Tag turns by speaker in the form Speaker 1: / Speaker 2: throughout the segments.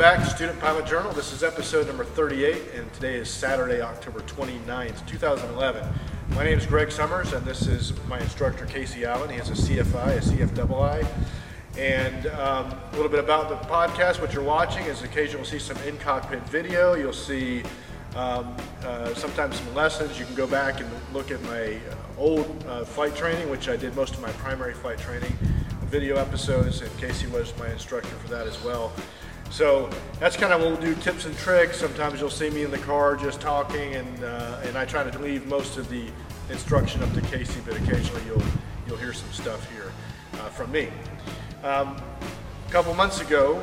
Speaker 1: back to Student Pilot Journal. This is episode number 38, and today is Saturday, October 29th, 2011. My name is Greg Summers, and this is my instructor, Casey Allen. He has a CFI, a CFII. And um, a little bit about the podcast. What you're watching is occasionally you'll see some in-cockpit video. You'll see um, uh, sometimes some lessons. You can go back and look at my uh, old uh, flight training, which I did most of my primary flight training video episodes, and Casey was my instructor for that as well. So that's kind of what we'll do tips and tricks. Sometimes you'll see me in the car just talking, and uh, and I try to leave most of the instruction up to Casey, but occasionally you'll you'll hear some stuff here uh, from me. Um, a couple months ago,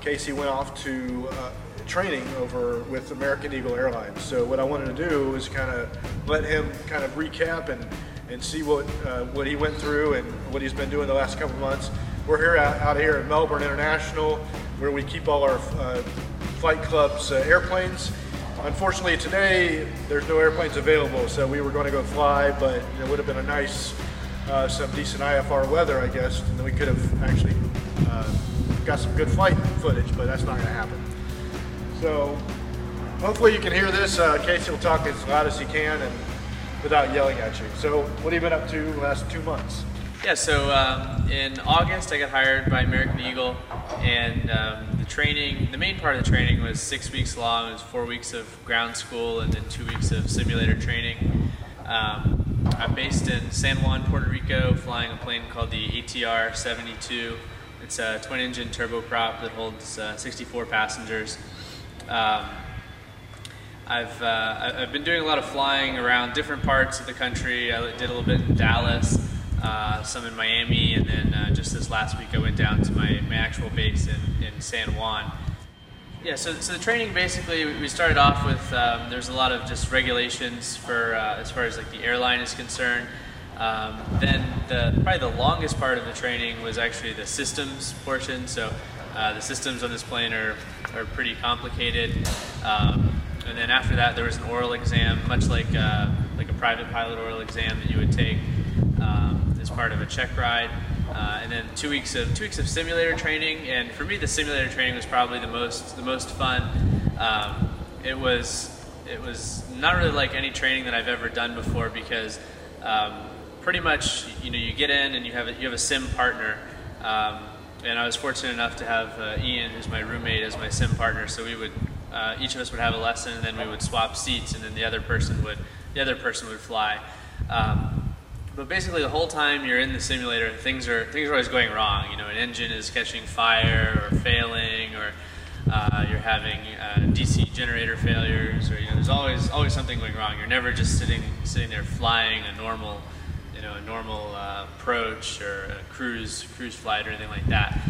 Speaker 1: Casey went off to uh, training over with American Eagle Airlines. So what I wanted to do is kind of let him kind of recap and and see what uh, what he went through and what he's been doing the last couple months. We're here out, out here at Melbourne International, where we keep all our uh, flight club's uh, airplanes. Unfortunately, today there's no airplanes available, so we were going to go fly, but it would have been a nice, uh, some decent IFR weather, I guess, and then we could have actually uh, got some good flight footage, but that's not going to happen. So hopefully you can hear this. Uh, Casey will talk as loud as he can, and without yelling at you. So, what have you been up to the last two months?
Speaker 2: Yeah, so um, in August I got hired by American Eagle, and um, the training, the main part of the training was six weeks long. It was four weeks of ground school and then two weeks of simulator training. Um, I'm based in San Juan, Puerto Rico, flying a plane called the ATR 72. It's a twin engine turboprop that holds uh, 64 passengers. Um, I've, uh, I've been doing a lot of flying around different parts of the country. I did a little bit in Dallas, uh, some in Miami, and then uh, just this last week I went down to my, my actual base in, in San Juan. Yeah, so, so the training basically, we started off with, um, there's a lot of just regulations for, uh, as far as like the airline is concerned. Um, then the, probably the longest part of the training was actually the systems portion. So uh, the systems on this plane are, are pretty complicated. Um, and then after that, there was an oral exam, much like uh, like a private pilot oral exam that you would take um, as part of a check ride. Uh, and then two weeks of two weeks of simulator training. And for me, the simulator training was probably the most the most fun. Um, it was it was not really like any training that I've ever done before because um, pretty much you know you get in and you have a, you have a sim partner. Um, and I was fortunate enough to have uh, Ian, who's my roommate, as my sim partner. So we would uh, each of us would have a lesson, and then we would swap seats, and then the other person would the other person would fly. Um, but basically, the whole time you're in the simulator, things are things are always going wrong. You know, an engine is catching fire or failing, or uh, you're having uh, DC generator failures, or you know, there's always always something going wrong. You're never just sitting sitting there flying a normal, you know, a normal uh, approach or a cruise cruise flight or anything like that.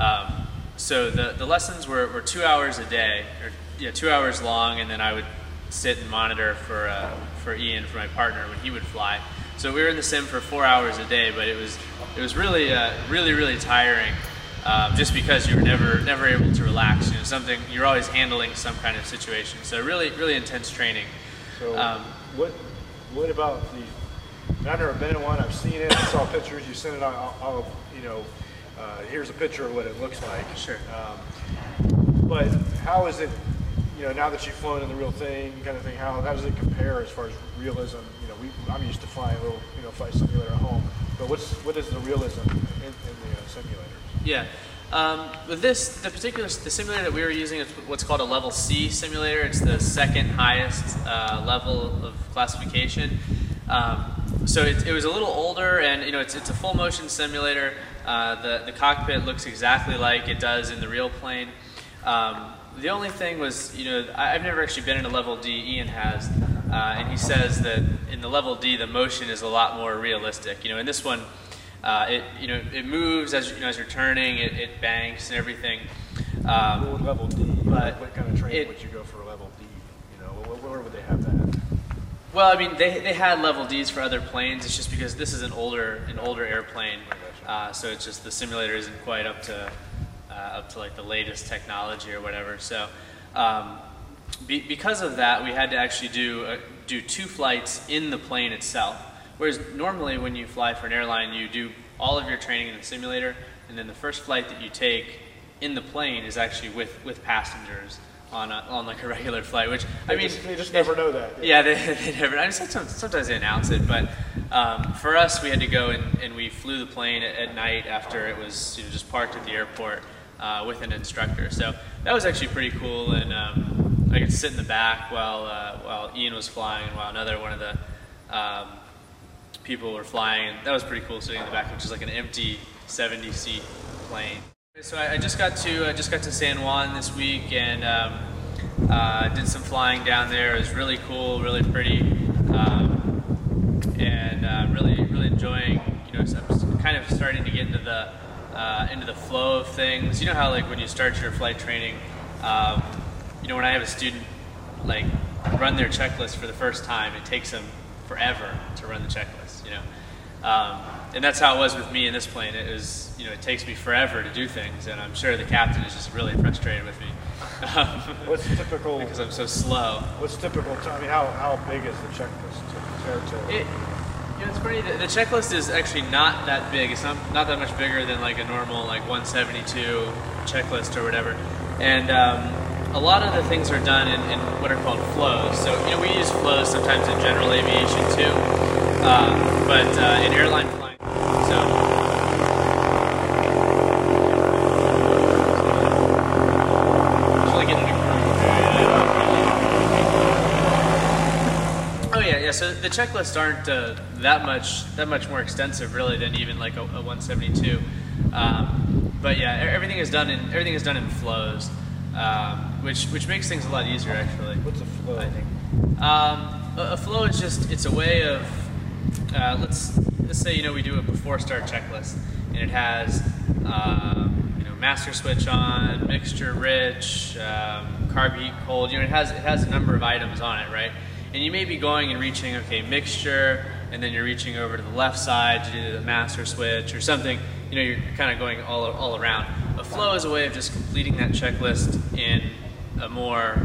Speaker 2: Um, so the, the lessons were, were two hours a day, or yeah, two hours long, and then I would sit and monitor for uh, for Ian, for my partner, when he would fly. So we were in the sim for four hours a day, but it was it was really uh, really really tiring, uh, just because you were never never able to relax. You know, something you're always handling some kind of situation. So really really intense training.
Speaker 1: So um, what what about the? I've never been in one. I've seen it. I saw pictures. You sent it. I'll, I'll you know. Uh, here's a picture of what it looks like.
Speaker 2: Sure.
Speaker 1: Um, but how is it you know, now that you've flown in the real thing, kind of thing, how, how does it compare as far as realism? You know, we, I'm used to flying a little, you know, flight simulator at home, but what's what is the realism in, in the uh, simulator?
Speaker 2: Yeah. Um, with this, the particular the simulator that we were using is what's called a level C simulator. It's the second highest uh, level of classification. Um, so it, it, was a little older, and you know it's, it's a full motion simulator. Uh, the the cockpit looks exactly like it does in the real plane. Um, the only thing was, you know, I've never actually been in a level D. Ian has, uh, and he says that in the level D, the motion is a lot more realistic. You know, in this one, uh, it you know it moves as you know as you're turning, it, it banks and everything.
Speaker 1: Um, level D, but what kind of training it, would you go for a level D? You know, where, would they have that?
Speaker 2: Well, I mean, they, they had level Ds for other planes. It's just because this is an older an older airplane, uh, so it's just the simulator isn't quite up to uh, up to like the latest technology or whatever. So um, be, because of that, we had to actually do uh, do two flights in the plane itself. Whereas normally when you fly for an airline, you do all of your training in the simulator, and then the first flight that you take in the plane is actually with with passengers on a, on like a regular flight, which
Speaker 1: They
Speaker 2: I mean
Speaker 1: just, they just never know that.
Speaker 2: yeah, they, they never. I mean, sometimes, sometimes they announce it, but um, for us, we had to go and, and we flew the plane at, at night after it was you know, just parked at the airport uh, with an instructor. So that was actually pretty cool, and um, I could sit in the back while uh, while Ian was flying, and while another one of the um, people were flying, that was pretty cool sitting in the back, which is like an empty 70 seat plane. So I, I just got to I just got to San Juan this week and um, uh, did some flying down there. It was really cool, really pretty, um, and uh, really really enjoying. You know, I'm kind of starting to get into the uh, into the flow of things. You know how like when you start your flight training, um, you know when I have a student like run their checklist for the first time, it takes them forever to run the checklist. You know. Um, and that's how it was with me in this plane. It was, you know, it takes me forever to do things, and I'm sure the captain is just really frustrated with me
Speaker 1: What's typical?
Speaker 2: because I'm so slow.
Speaker 1: What's typical? I mean, how, how big is the checklist compared to?
Speaker 2: It, know, it's funny. The, the checklist is actually not that big. It's not not that much bigger than like a normal like 172 checklist or whatever. And um, a lot of the things are done in, in what are called flows. So you know, we use flows sometimes in general aviation too, uh, but uh, in airline flying. So Just really getting the Oh yeah, yeah. So the checklists aren't uh, that much that much more extensive, really, than even like a, a 172. Um, but yeah, everything is done in everything is done in flows, um, which which makes things a lot easier, actually.
Speaker 1: What's a flow?
Speaker 2: I think. Um, a, a flow is just it's a way of uh, let's let's say you know we do a before start checklist and it has um, you know master switch on, mixture rich, um, carb heat cold. You know it has it has a number of items on it, right? And you may be going and reaching okay mixture, and then you're reaching over to the left side to do the master switch or something. You know you're kind of going all all around. A flow is a way of just completing that checklist in a more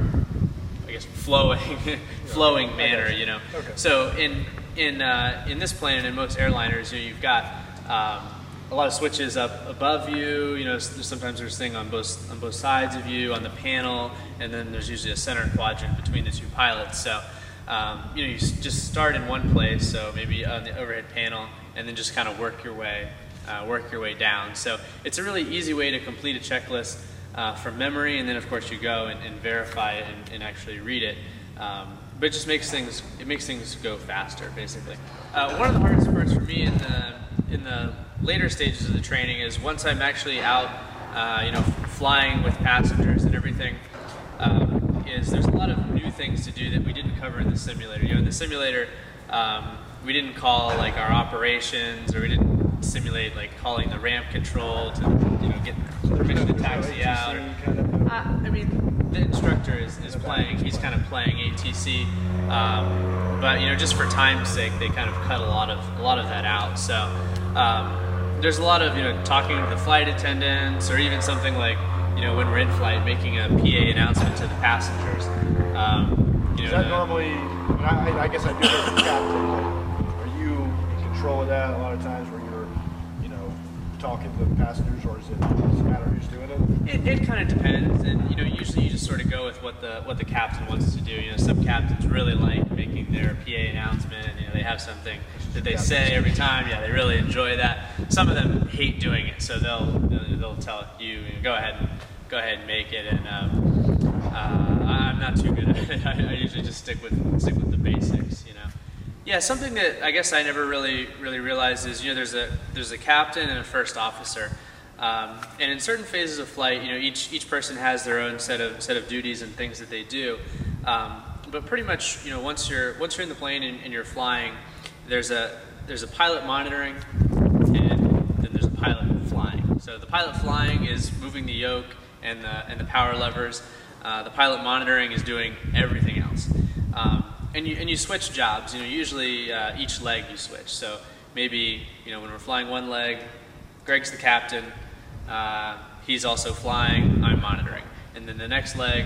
Speaker 2: I guess flowing, flowing manner. You know.
Speaker 1: Okay.
Speaker 2: So in in uh, in this plane and in most airliners, you know, you've got um, a lot of switches up above you. You know, sometimes there's thing on both on both sides of you on the panel, and then there's usually a center quadrant between the two pilots. So. Um, you know, you just start in one place, so maybe on the overhead panel, and then just kind of work your way, uh, work your way down. So it's a really easy way to complete a checklist uh, from memory, and then of course you go and, and verify it and, and actually read it. Um, but it just makes things it makes things go faster, basically. Uh, one of the hardest parts for me in the in the later stages of the training is once I'm actually out, uh, you know, flying with passengers and everything. Um, is there's a lot of things to do that we didn't cover in the simulator. You know, in the simulator, um, we didn't call like our operations, or we didn't simulate like calling the ramp control to you know get permission to taxi out. or- uh, I mean, the instructor is, is playing. He's kind of playing ATC, um, but you know, just for time's sake, they kind of cut a lot of a lot of that out. So um, there's a lot of you know talking to the flight attendants, or even something like you know when we're in flight, making a PA announcement to the passengers. Um, you
Speaker 1: is
Speaker 2: know,
Speaker 1: that
Speaker 2: the-
Speaker 1: normally? I, I- I guess I do know the captain. But are you in control of that a lot of times, where you're, you know, talking to the passengers, or is it does it matter who's doing it?
Speaker 2: It, it kind of depends, and you know, usually you just sort of go with what the what the captain wants to do. You know, some captains really like making their PA announcement. You know, they have something that they say every time. Yeah, they really enjoy that. Some of them hate doing it, so they'll they'll, they'll tell you, you know, go ahead and go ahead and make it. And um, uh, I'm not too good at it. I, I usually just stick with stick with the basics. You know. Yeah, something that I guess I never really really realized is you know there's a there's a captain and a first officer, um, and in certain phases of flight, you know each each person has their own set of set of duties and things that they do. Um, but pretty much you know once you're once you're in the plane and, and you're flying, there's a there's a pilot monitoring, and then there's a pilot flying. So the pilot flying is moving the yoke and the and the power levers. Uh, the pilot monitoring is doing everything else. Um, and you and you switch jobs. You know, usually uh, each leg you switch. So maybe you know when we're flying one leg, Greg's the captain. Uh, he's also flying. I'm monitoring. And then the next leg,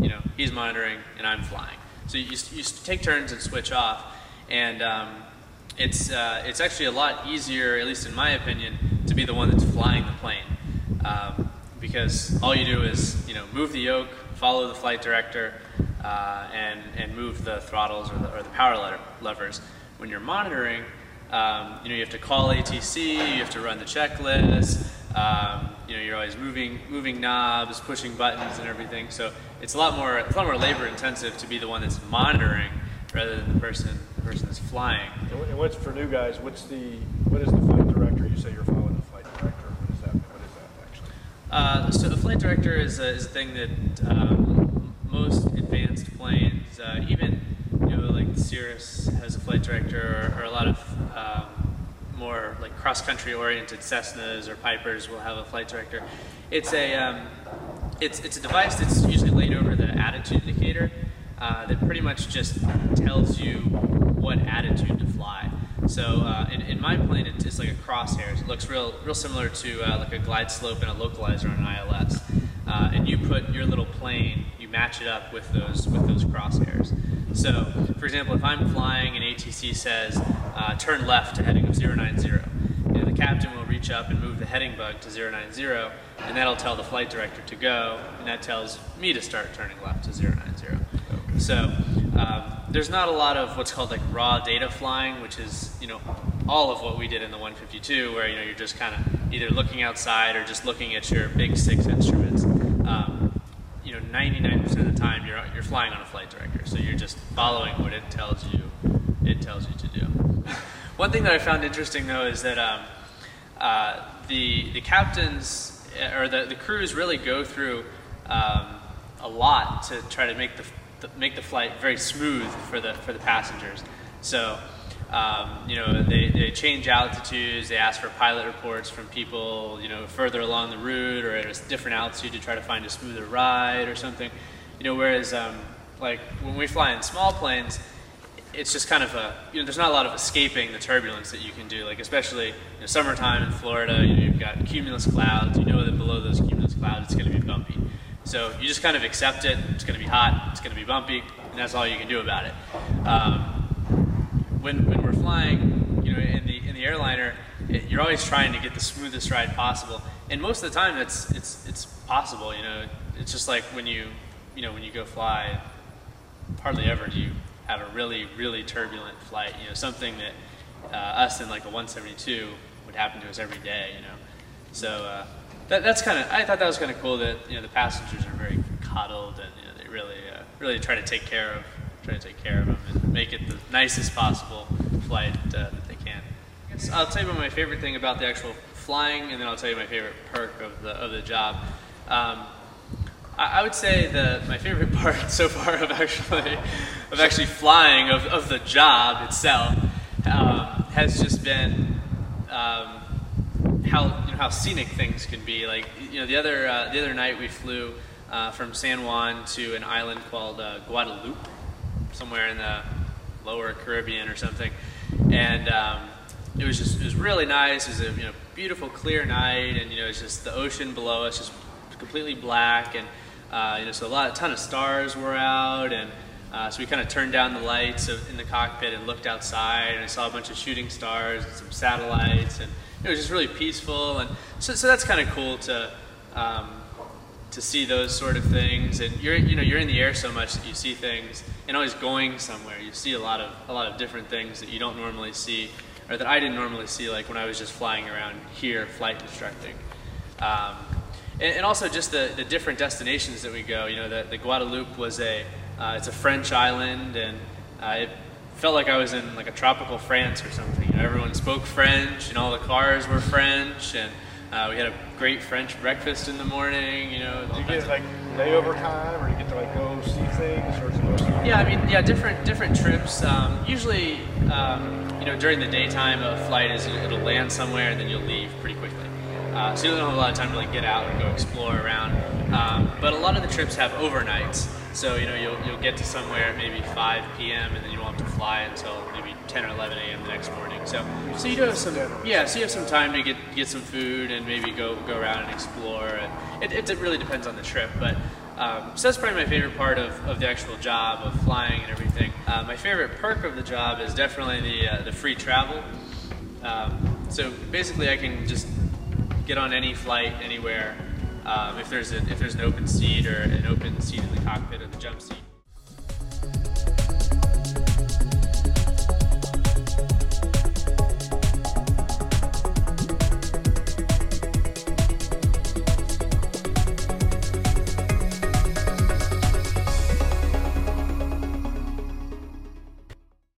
Speaker 2: you know, he's monitoring and I'm flying. So you, you take turns and switch off, and um, it's uh, it's actually a lot easier, at least in my opinion, to be the one that's flying the plane. Um, because all you do is you know move the yoke, follow the flight director, uh, and and move the throttles or the, or the power lever, levers. When you're monitoring, um, you know you have to call ATC, you have to run the checklist. Um, you know you're always moving moving knobs, pushing buttons, and everything. So it's a lot more it's a lot more labor intensive to be the one that's monitoring rather than the person the person that's flying.
Speaker 1: And what's for new guys? What's the what is the flight director? You say you're the flight director. What is that? What is that actually?
Speaker 2: Uh, so a flight director is a, is a thing that um, most advanced planes, uh, even you know like Cirrus has a flight director, or, or a lot of um, more like cross-country oriented Cessnas or Pipers will have a flight director. It's a um, it's it's a device that's usually laid over the attitude indicator uh, that pretty much just tells you what attitude to fly. So uh, in, in, my plane, it's like a crosshairs. It looks real, real similar to uh, like a glide slope and a localizer on an ILS. Uh, and you put your little plane, you match it up with those with those crosshairs. So, for example, if I'm flying and ATC says uh, turn left to heading of 090, you know, the captain will reach up and move the heading bug to 090, and that'll tell the flight director to go, and that tells me to start turning left to 090. So um, there's not a lot of what's called like raw data flying, which is you know all of what we did in the 152, where you know you're just kind of either looking outside or just looking at your big six instruments. Um, you know, 99% of the time you're you're flying on a flight director, so you're just following what it tells you it tells you to do. One thing that I found interesting though is that um, uh, the the captains or the the crews really go through um, a lot to try to make the make the flight very smooth for the for the passengers. So, um, you know, they, they change altitudes. They ask for pilot reports from people, you know, further along the route or at a different altitude to try to find a smoother ride or something. You know, whereas um, like when we fly in small planes, it's just kind of a you know there's not a lot of escaping the turbulence that you can do. Like especially you know, summertime in Florida, you know, you've got cumulus clouds. You know that below those cumulus clouds it's going to be bumpy. So you just kind of accept it. It's going to be hot. It's going to be bumpy, and that's all you can do about it. Um, when, when we're flying, you know, in the in the airliner, it, you're always trying to get the smoothest ride possible, and most of the time, it's it's it's possible. You know, it's just like when you you know when you go fly, hardly ever do you have a really really turbulent flight. You know, something that uh, us in like a 172 would happen to us every day. You know, so. Uh, that, that's kind of I thought that was kind of cool that you know the passengers are very coddled and you know, they really uh, really try to take care of try to take care of them and make it the nicest possible flight uh, that they can. So I'll tell you about my favorite thing about the actual flying, and then I'll tell you my favorite perk of the of the job. Um, I, would say that my favorite part so far of actually of actually flying of, of the job itself um, has just been um, how how scenic things can be. Like you know, the other uh, the other night we flew uh, from San Juan to an island called uh, Guadeloupe, somewhere in the lower Caribbean or something, and um, it was just it was really nice. It was a you know beautiful clear night, and you know it's just the ocean below us just completely black, and uh, you know so a lot a ton of stars were out and. Uh, so we kind of turned down the lights in the cockpit and looked outside, and I saw a bunch of shooting stars and some satellites, and it was just really peaceful, and so, so that's kind of cool to um, to see those sort of things. And you're you know you're in the air so much that you see things, and always going somewhere. You see a lot of a lot of different things that you don't normally see, or that I didn't normally see, like when I was just flying around here, flight instructing. Um, and, and, also just the, the different destinations that we go. You know, the, the Guadeloupe was a uh, it's a French island, and uh, it felt like I was in like a tropical France or something. You know, everyone spoke French, and all the cars were French, and uh, we had a great French breakfast in the morning. You know,
Speaker 1: you get like layover time, or you get to like go see things, or
Speaker 2: Yeah, I mean, yeah, different different trips. Um, usually, um, you know, during the daytime, a flight is it'll land somewhere, and then you'll leave pretty quickly. Uh, so you don't have a lot of time to like get out and go explore around. Um, but a lot of the trips have overnights. So you know you'll you'll get to somewhere at maybe 5 p.m. and then you won't have to fly until maybe 10 or 11 a.m. the next morning. So so you do have some yeah so you have some time to get get some food and maybe go go around and explore. And it, it really depends on the trip, but. Um, so that's probably my favorite part of, of the actual job of flying and everything. Uh, my favorite perk of the job is definitely the uh, the free travel. Um, so basically, I can just get on any flight anywhere um, if there's a, if there's an open seat or an open seat in the cockpit or the jump seat.